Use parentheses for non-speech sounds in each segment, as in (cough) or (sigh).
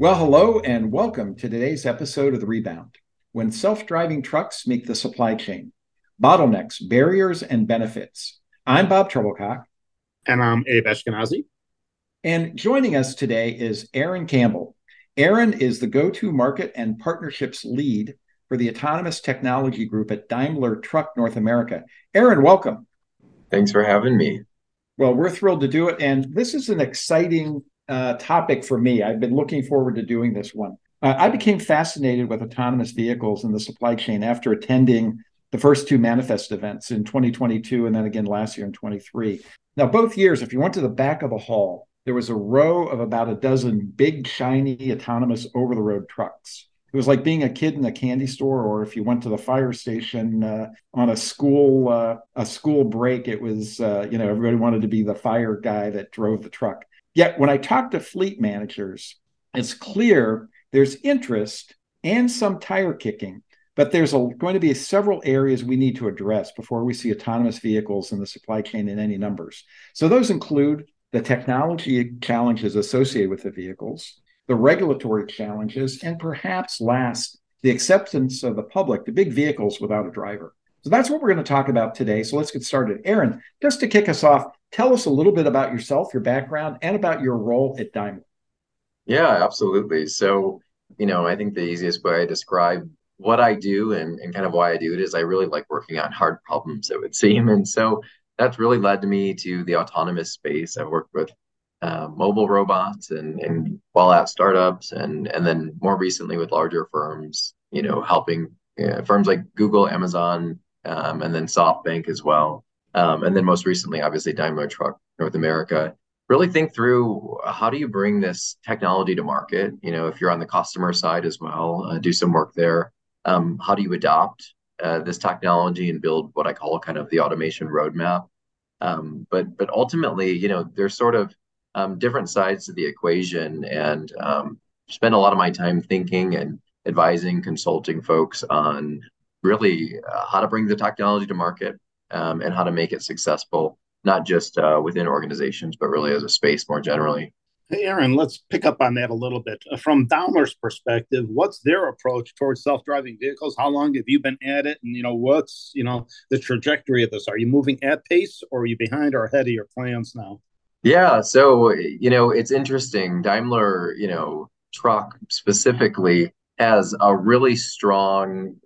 Well, hello and welcome to today's episode of The Rebound. When self driving trucks meet the supply chain, bottlenecks, barriers, and benefits. I'm Bob Trebilcock. And I'm Abe Eshkenazi. And joining us today is Aaron Campbell. Aaron is the go to market and partnerships lead for the Autonomous Technology Group at Daimler Truck North America. Aaron, welcome. Thanks for having me. Well, we're thrilled to do it. And this is an exciting uh, topic for me. I've been looking forward to doing this one. Uh, I became fascinated with autonomous vehicles and the supply chain after attending the first two manifest events in 2022 and then again last year in 23. Now, both years, if you went to the back of the hall, there was a row of about a dozen big, shiny, autonomous over the road trucks. It was like being a kid in a candy store, or if you went to the fire station uh, on a school uh, a school break, it was uh, you know everybody wanted to be the fire guy that drove the truck. Yet when I talk to fleet managers, it's clear there's interest and some tire kicking, but there's a, going to be several areas we need to address before we see autonomous vehicles in the supply chain in any numbers. So those include the technology challenges associated with the vehicles, the regulatory challenges, and perhaps last, the acceptance of the public to big vehicles without a driver. So that's what we're going to talk about today. So let's get started. Aaron, just to kick us off, tell us a little bit about yourself, your background, and about your role at Daimler. Yeah, absolutely. So, you know, I think the easiest way I describe what I do and, and kind of why I do it is I really like working on hard problems, it would seem. And so that's really led me to the autonomous space. I've worked with uh, mobile robots and, and while at startups and, and then more recently with larger firms, you know, helping uh, firms like Google, Amazon, um, and then SoftBank as well. Um, and then most recently, obviously, Daimler Truck North America. Really think through how do you bring this technology to market? You know, if you're on the customer side as well, uh, do some work there. Um, how do you adopt uh, this technology and build what I call kind of the automation roadmap? Um, but but ultimately, you know, there's sort of um, different sides to the equation, and um, spend a lot of my time thinking and advising, consulting folks on really uh, how to bring the technology to market um, and how to make it successful, not just uh, within organizations, but really as a space more generally. Hey, Aaron, let's pick up on that a little bit. Uh, from Daimler's perspective, what's their approach towards self-driving vehicles? How long have you been at it? And, you know, what's, you know, the trajectory of this? Are you moving at pace or are you behind or ahead of your plans now? Yeah, so, you know, it's interesting. Daimler, you know, truck specifically has a really strong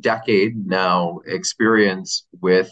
decade now experience with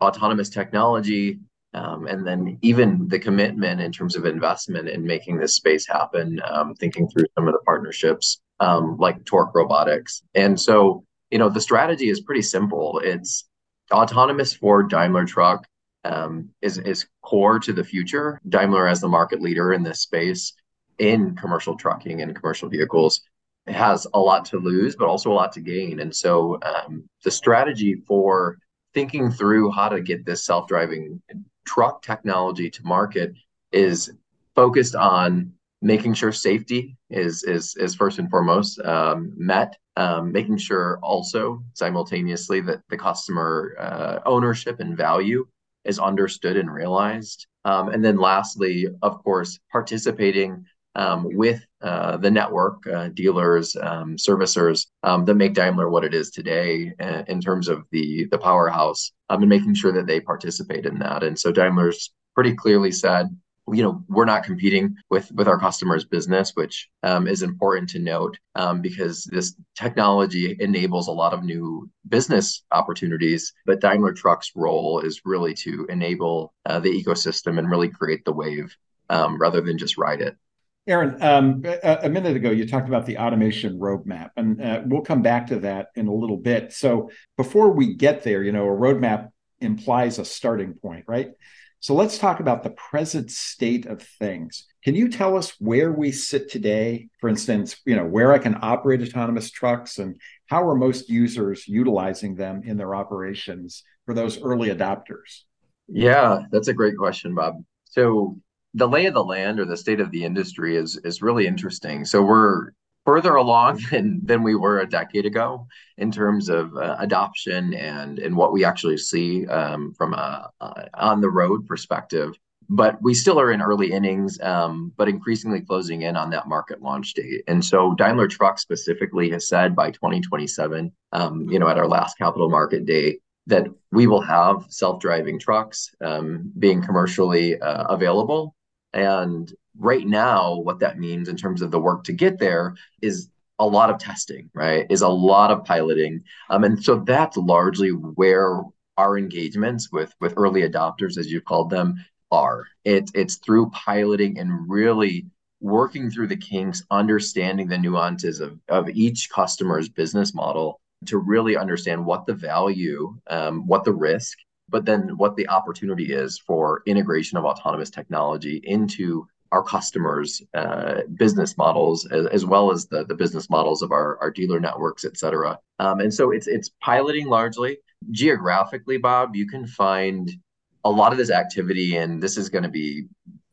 autonomous technology um, and then even the commitment in terms of investment in making this space happen um, thinking through some of the partnerships um, like Torc Robotics. And so you know the strategy is pretty simple. It's autonomous for daimler truck um, is, is core to the future. Daimler as the market leader in this space in commercial trucking and commercial vehicles has a lot to lose, but also a lot to gain. And so um, the strategy for thinking through how to get this self-driving truck technology to market is focused on making sure safety is is is first and foremost um, met. Um, making sure also simultaneously that the customer uh, ownership and value is understood and realized. Um, and then lastly, of course, participating um, with uh, the network uh, dealers, um, servicers um, that make Daimler what it is today uh, in terms of the the powerhouse, um, and making sure that they participate in that. And so Daimler's pretty clearly said, you know, we're not competing with with our customers' business, which um, is important to note um, because this technology enables a lot of new business opportunities. But Daimler Truck's role is really to enable uh, the ecosystem and really create the wave rather than just ride it. Aaron, um, a, a, minute ago, you talked about the automation roadmap, and uh, we'll come back to that in a little bit. So before we get there, you know, a roadmap implies a starting point, right? So let's talk about the present state of things. Can you tell us where we sit today? For instance, you know, where I can operate autonomous trucks and how are most users utilizing them in their operations for those early adopters? Yeah, that's a great question, Bob. So the lay of the land or the state of the industry is is really interesting. So we're further along (laughs) than than we were a decade ago in terms of uh, adoption and and what we actually see um, from a, a, on the road perspective. But we still are in early innings, um, but increasingly closing in on that market launch date. And so Daimler Truck specifically has said by 2027, um, you know, at our last capital market day, that we will have self-driving trucks um, being commercially uh, available and right now, what that means in terms of the work to get there is a lot of testing, right? Is a lot of piloting. Um, and so that's largely where our engagements with with early adopters, as you called them, are. It, it's through piloting and really working through the kinks, understanding the nuances of, of each customer's business model to really understand what the value, um, what the risk, but then what the opportunity is for integration of autonomous technology into our customers' uh, business models, as, as, well as the, the business models of our, our dealer networks, et cetera. Um, and so it's it's piloting largely geographically, Bob. You can find a lot of this activity, and this is going to be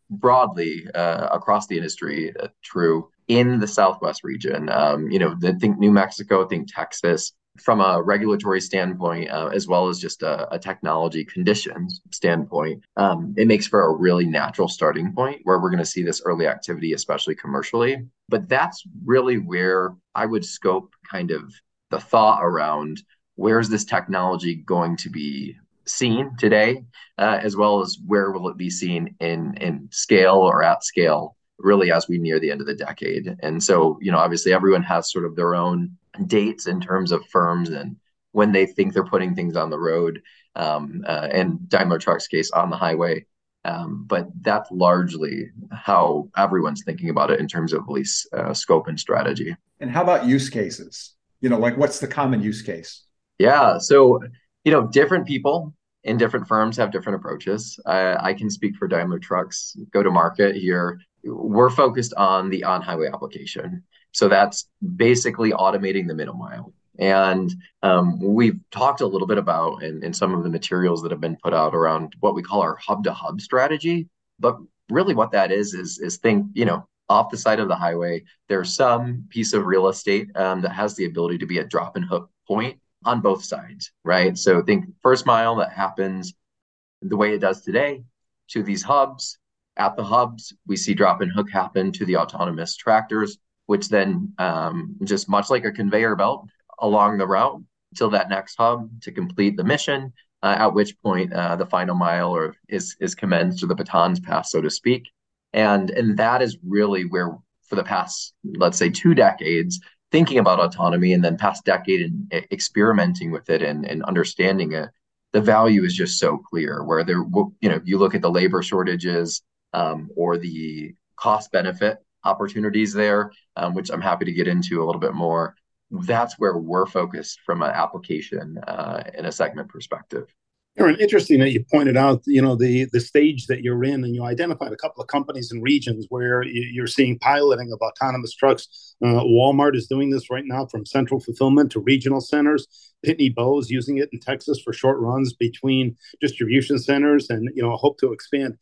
broadly uh, across the industry uh, true in the Southwest region. Um, you know, think New Mexico, think Texas, from a regulatory standpoint, uh, as well as just a, a technology conditions standpoint, um, it makes for a really natural starting point where we're going to see this early activity, especially commercially. But that's really where I would scope kind of the thought around where's this technology going to be seen today, uh, as well as where will it be seen in in scale or at scale really as we near the end of the decade. And so, you know, obviously everyone has sort of their own dates in terms of firms and when they think they're putting things on the road, um, uh, and Daimler Truck's case on the highway. Um, but that's largely how everyone's thinking about it in terms of lease uh, scope and strategy. And how about use cases? You know, like what's the common use case? Yeah. So, you know, different people in different firms have different approaches. I, I can speak for Daimler Trucks go to market here. We're focused on the on highway application. So that's basically automating the middle mile. And um, we've talked a little bit about in, in some of the materials that have been put out around what we call our hub to hub strategy. But really, what that is is is think you know off the side of the highway, there's some piece of real estate um, that has the ability to be a drop and hook point on both sides, right? So think first mile that happens the way it does today to these hubs. At the hubs, we see drop and hook happen to the autonomous tractors which then um, just much like a conveyor belt along the route till that next hub to complete the mission. Uh, at which point uh, the final mile or is is commenced or the batons passed, so to speak, and and that is really where for the past let's say two decades thinking about autonomy and then past decade and experimenting with it and, and understanding it the value is just so clear where there you know you look at the labor shortages um, or the cost benefit opportunities there, um, which I'm happy to get into a little bit more. That's where we're focused from an application uh, and a segment perspective. Aaron, interesting that you pointed out, you know, the the stage that you're in, and you identified a couple of companies and regions where you're seeing piloting of autonomous trucks. Uh, Walmart is doing this right now from central fulfillment to regional centers. Pitney Bowes using it in Texas for short runs between distribution centers, and you know, hope to expand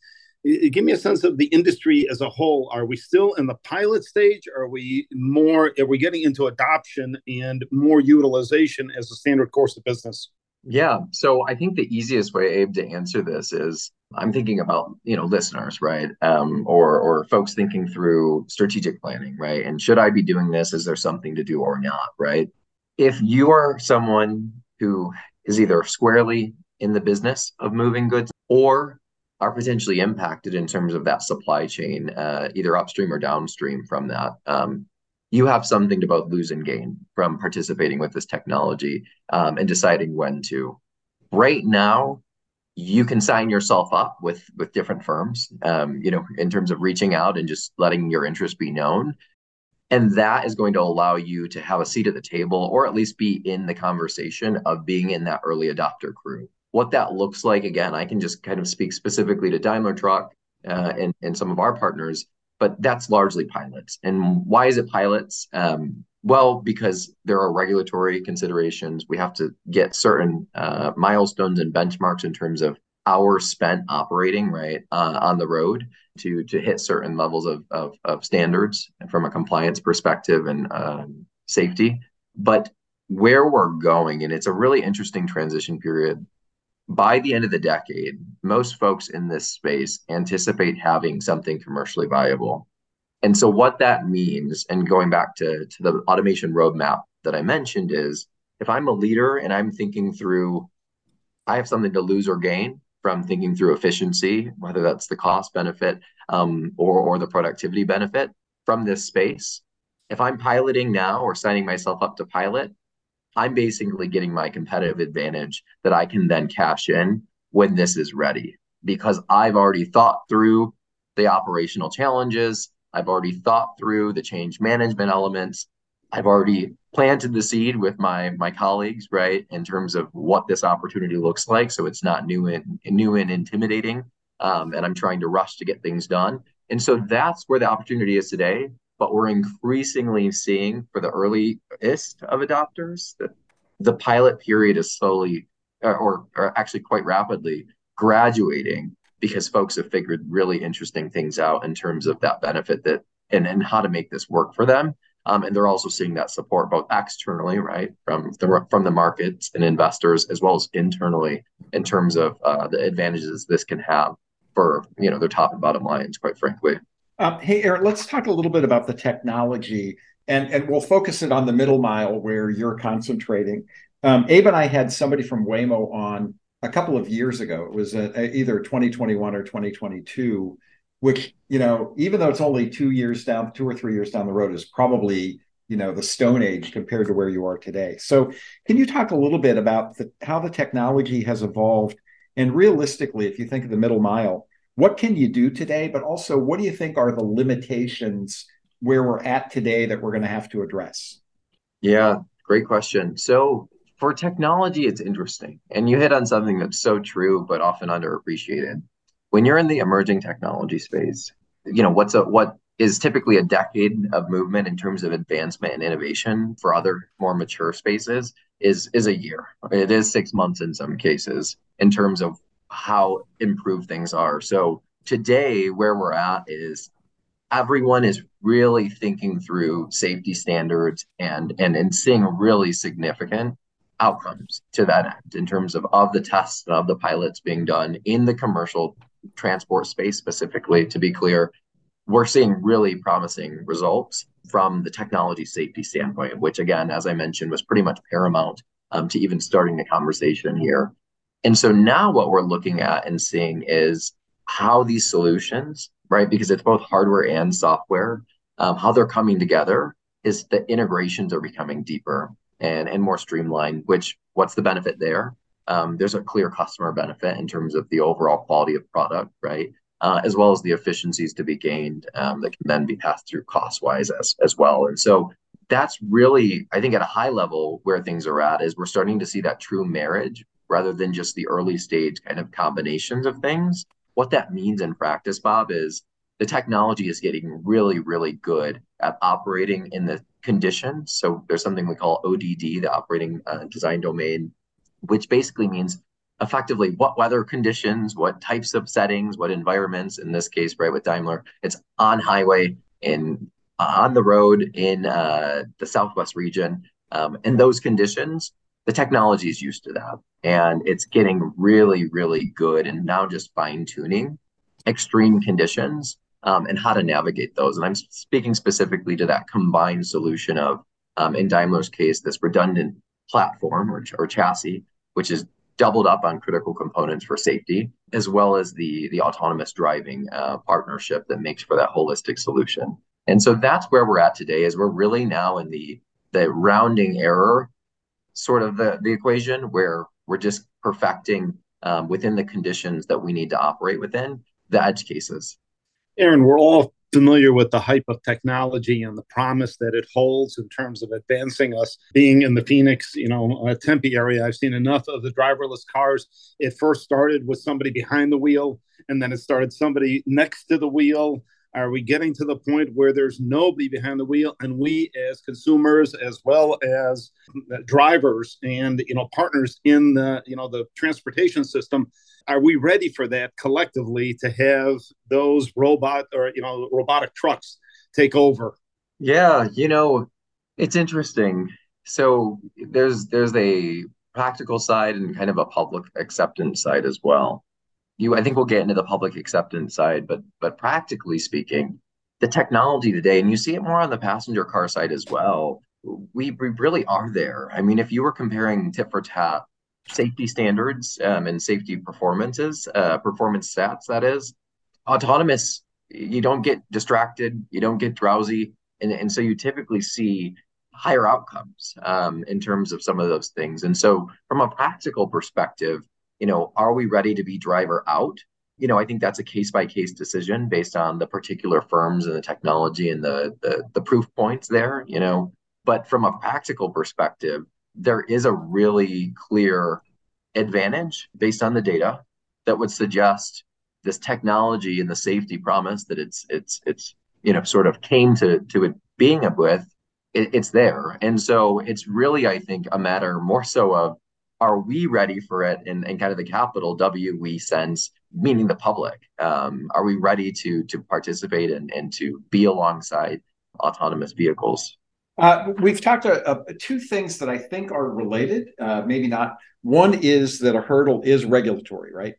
give me a sense of the industry as a whole. Are we still in the pilot stage? Are we more? Are we getting into adoption and more utilization as a standard course of business? Yeah. So I think the easiest way, Abe, to answer this is I'm thinking about you know listeners, right, um, or or folks thinking through strategic planning, right, and should I be doing this? Is there something to do or not, right? If you are someone who is either squarely in the business of moving goods or are potentially impacted in terms of that supply chain, uh, either upstream or downstream from that. Um, you have something to both lose and gain from participating with this technology um, and deciding when to. Right now, you can sign yourself up with with different firms, um, you know, in terms of reaching out and just letting your interest be known. And that is going to allow you to have a seat at the table or at least be in the conversation of being in that early adopter crew What that looks like, again, I can just kind of speak specifically to Daimler Truck uh, and, and some of our partners, but that's largely pilots. And why is it pilots? Um, well, because there are regulatory considerations. We have to get certain uh, milestones and benchmarks in terms of hours spent operating right uh, on the road to to hit certain levels of, of, of standards from a compliance perspective and um, safety. But where we're going, and it's a really interesting transition period. By the end of the decade, most folks in this space anticipate having something commercially viable. And so, what that means, and going back to, to the automation roadmap that I mentioned, is if I'm a leader and I'm thinking through, I have something to lose or gain from thinking through efficiency, whether that's the cost benefit um, or, or the productivity benefit from this space. If I'm piloting now or signing myself up to pilot, I'm basically getting my competitive advantage that I can then cash in when this is ready because I've already thought through the operational challenges. I've already thought through the change management elements. I've already planted the seed with my my colleagues, right, in terms of what this opportunity looks like. So it's not new and new and intimidating. Um, and I'm trying to rush to get things done. And so that's where the opportunity is today but we're increasingly seeing for the earliest of adopters that the pilot period is slowly or, or actually quite rapidly graduating because folks have figured really interesting things out in terms of that benefit that and, and how to make this work for them. Um, and they're also seeing that support both externally, right, from the from the markets and investors, as well as internally in terms of uh, the advantages this can have for you know their top and bottom lines, quite frankly. Um, hey, Eric, let's talk a little bit about the technology, and and we'll focus it on the middle mile where you're concentrating. Um, Abe and I had somebody from Waymo on a couple of years ago. It was a, a, either 2021 or 2022, which you know, even though it's only two years down, two or three years down the road, is probably you know the Stone Age compared to where you are today. So, can you talk a little bit about the, how the technology has evolved, and realistically, if you think of the middle mile what can you do today? But also, what do you think are the limitations where we're at today that we're going to have to address? Yeah, great question. So, for technology, it's interesting. And you hit on something that's so true, but often underappreciated. When you're in the emerging technology space, you know, what's a, what is typically a decade of movement in terms of advancement and innovation for other more mature spaces is is a year. It is six months in some cases in terms of how improved things are. So today, where we're at is everyone is really thinking through safety standards and and and seeing really significant outcomes to that end in terms of of the tests and of the pilots being done in the commercial transport space specifically to be clear we're seeing really promising results from the technology safety standpoint which again as i mentioned was pretty much paramount um, to even starting the conversation here and so now what we're looking at and seeing is how these solutions, right, because it's both hardware and software, um, how they're coming together is the integrations are becoming deeper and, and more streamlined, which what's the benefit there? Um, there's a clear customer benefit in terms of the overall quality of product, right? Uh, as well as the efficiencies to be gained um, that can then be passed through cost wise as, as well. And so that's really, I think, at a high level where things are at is we're starting to see that true marriage rather than just the early stage kind of combinations of things. What that means in practice, Bob, is the technology is getting really, really good at operating in the conditions. So there's something we call ODD, the operating uh, design domain, which basically means effectively what weather conditions, what types of settings, what environments. In this case, right with Daimler, it's on highway in on the road in uh, the Southwest region, um, and those conditions the technology is used to that and it's getting really really good and now just fine tuning extreme conditions um, and how to navigate those. And i'm speaking specifically to that combined solution of um, in daimler's case this redundant platform or, or chassis which is doubled up on critical components for safety as well as the the autonomous driving uh, partnership that makes for that holistic solution. And so that's where we're at today is we're really now in the the rounding error sort of the, the equation where we're just perfecting um, within the conditions that we need to operate within the edge cases. Aaron, we're all familiar with the hype of technology and the promise that it holds in terms of advancing us. Being in the Phoenix, you know, uh, Tempe area, I've seen enough of the driverless cars. It first started with somebody behind the wheel, and then it started somebody next to the wheel. Are we getting to the point where there's nobody behind the wheel, and we as consumers, as well as uh, drivers and you know partners in the you know the transportation system, are we ready for that collectively to have those robot or you know robotic trucks take over? Yeah you know it's interesting. So there's there's a practical side and kind of a public acceptance side as well you i think we'll get into the public acceptance side but but practically speaking the technology today and you see it more on the passenger car side as well we, we really are there i mean if you were comparing tit for tat safety standards um, and safety performances, uh, performance stats, that is. Autonomous, you don't get distracted, you don't get drowsy. And, and so you typically see higher outcomes um, in terms of some of those things. And so, from a practical perspective, you know, are we ready to be driver out? You know, I think that's a case by case decision based on the particular firms and the technology and the, the the proof points there. You know, but from a practical perspective, there is a really clear advantage based on the data that would suggest this technology and the safety promise that it's it's it's you know sort of came to to it being up with it, it's there and so it's really i think a matter more so of are we ready for it in, in kind of the capital w we sense meaning the public um, are we ready to to participate and, and to be alongside autonomous vehicles uh, we've talked uh, uh, two things that I think are related, uh, maybe not. One is that a hurdle is regulatory, right?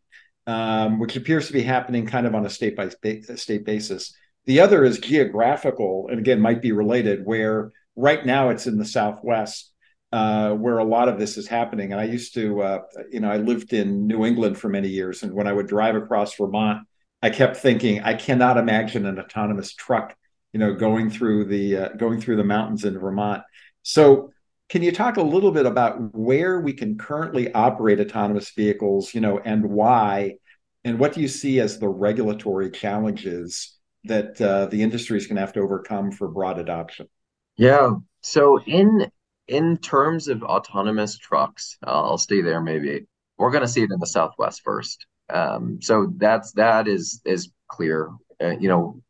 Um, which appears to be happening kind of on a state by state basis. The other is geographical, and again, might be related, where right now it's in the Southwest, uh, where a lot of this is happening. And I used to, uh, you know, I lived in New England for many years. And when I would drive across Vermont, I kept thinking, I cannot imagine an autonomous truck you know, going through the uh, going through the mountains in Vermont. So, can you talk a little bit about where we can currently operate autonomous vehicles, you know, and why, and what do you see as the regulatory challenges that uh, the industry is going to have to overcome for broad adoption? Yeah. So in in terms of autonomous trucks, I'll stay there. Maybe we're going to see it in the Southwest first. Um, so that's that is is clear. Uh, you know,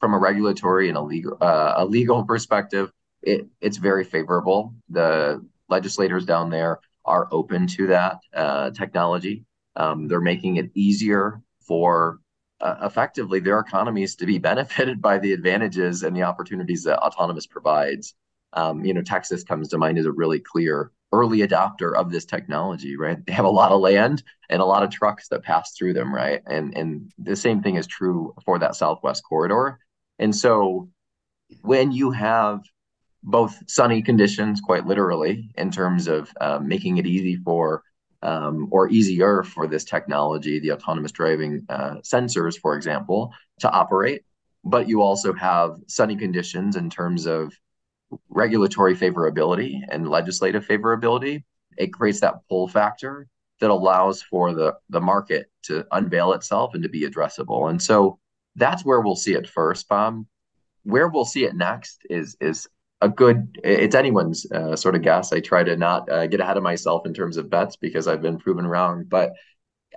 from a regulatory and a legal uh, a legal perspective, it, it's very favorable. The legislators down there are open to that uh, technology. Um, they're making it easier for uh, effectively their economies to be (laughs) benefited by the advantages and the opportunities that autonomous provides. Um, you know, Texas comes to mind as a really clear early adopter of this technology, right? They have a lot of land and a lot of trucks that pass through them, right? And and the same thing is true for that Southwest corridor. And so when you have both sunny conditions, quite literally, in terms of uh, making it easy for um, or easier for this technology, the autonomous driving uh, sensors, for example, to operate. But you also have sunny conditions in terms of regulatory favorability and legislative favorability. It creates that pull factor that allows for the, the market to unveil itself and to be addressable. And so that's where we'll see it first, Bob. Where we'll see it next is is a good. It's anyone's uh, sort of guess. I try to not uh, get ahead of myself in terms of bets because I've been proven wrong. But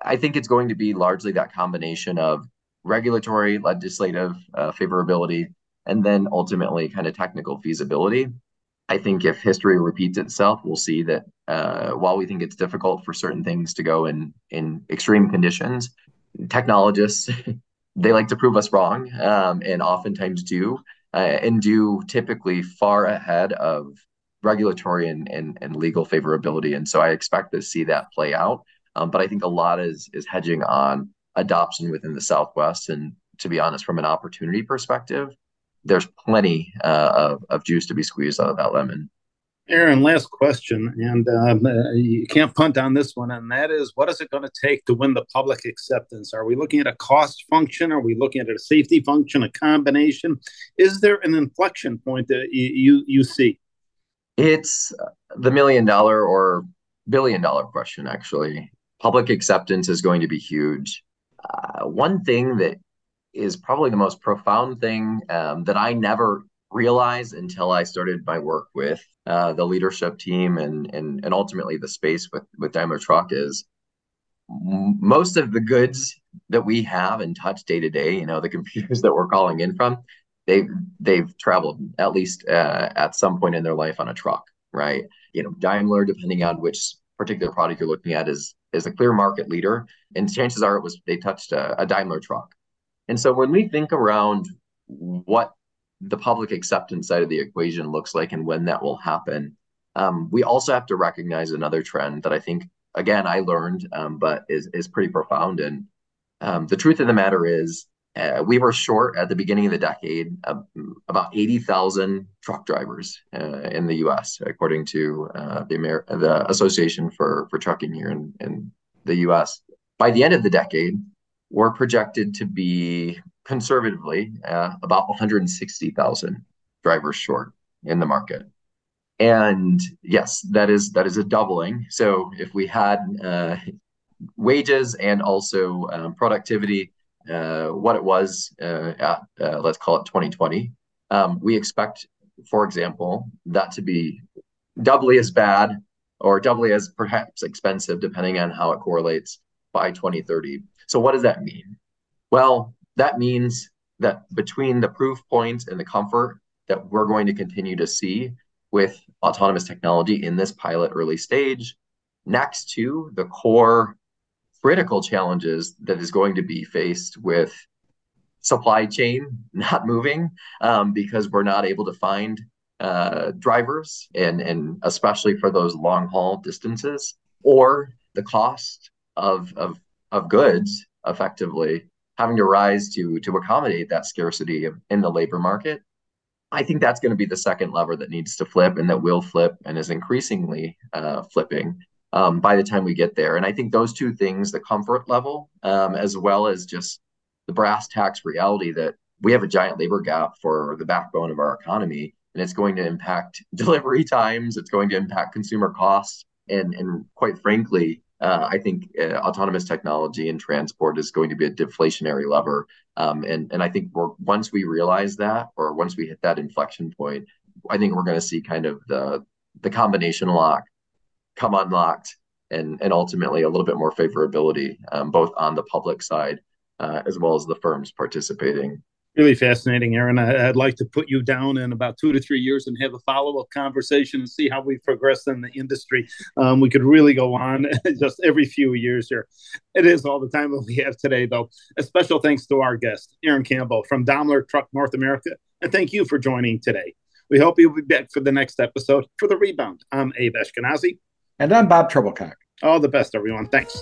I think it's going to be largely that combination of regulatory, legislative uh, favorability, and then ultimately kind of technical feasibility. I think if history repeats itself, we'll see that uh, while we think it's difficult for certain things to go in in extreme conditions, technologists (laughs) they like to prove us wrong, um, and oftentimes do, uh, and do typically far ahead of regulatory and, and, and legal favorability. And so I expect to see that play out. Um, but I think a lot is is hedging on adoption within the Southwest. And to be honest, from an opportunity perspective, there's plenty uh, of, of juice to be squeezed out of that lemon. Aaron, last question, and um, uh, you can't punt on this one, and that is what is it going to take to win the public acceptance? Are we looking at a cost function? Are we looking at a safety function, a combination? Is there an inflection point that you, you, see? It's the million dollar or billion dollar question, actually. Public acceptance is going to be huge. Uh, one thing that is probably the most profound thing um, that I never realized until I started my work with uh, the leadership team and and and ultimately the space with with Daimler Truck is most of the goods that we have and touch day to day, you know, the (laughs) computers that we're calling in from, they've they've traveled at least uh, at some point in their life on a truck, right? You know, Daimler, depending on which particular product you're looking at, is is a clear market leader, and chances are it was they touched a, a Daimler truck. And so when we think around what the public acceptance side of the equation looks like and when that will happen, um, we also have to recognize another trend that I think again I learned, um, but is is pretty profound. And um, the truth of the matter is, uh, we were short at the beginning of the decade uh, about eighty thousand truck drivers uh, in the U.S. according to uh, the Amer- the Association for for Trucking here in, in the U.S. By the end of the decade, we're projected to be conservatively uh, about 160,000 drivers short in the market. And yes, that is that is a doubling. So if we had uh, wages and also um, productivity, uh, what it was uh, at uh, let's call it 2020, um, we expect, for example, that to be doubly as bad or doubly as perhaps expensive, depending on how it correlates by 2030. So what does that mean? Well, that means that between the proof points and the comfort that we're going to continue to see with autonomous technology in this pilot early stage, next to the core critical challenges that is going to be faced with supply chain (laughs) not moving um, because we're not able to find uh, drivers and and especially for those long haul distances or the cost of of of goods effectively having to rise to to accommodate that scarcity in the labor market i think that's going to be the second lever that needs to flip and that will flip and is increasingly uh, flipping um, by the time we get there. And i think those two things the comfort level um, as well as just the brass tacks reality that we have a giant labor gap for the backbone of our economy and it's going to impact (laughs) delivery times it's going to impact consumer costs and and quite frankly uh, I think uh, autonomous technology in transport is going to be a deflationary lever. Um, and, and I think once we realize that, or once we hit that inflection point, I think we're going to see kind of the, the combination lock come unlocked and, and ultimately a little bit more favorability, um, both on the public side uh, as well as the firms participating Really fascinating, Aaron. I, would like to put you down in about two to three years and have a follow up conversation and see how we progress in the industry. Um, we could really go on (laughs) just every few years here. It is all the time that we have today, though. A special thanks to our guest, Aaron Campbell from Daimler Truck North America. And thank you for joining today. We hope you'll be back for the next episode. For the rebound, I'm Abe Eshkenazi. And I'm Bob Trebilcock. All the best, everyone. Thanks.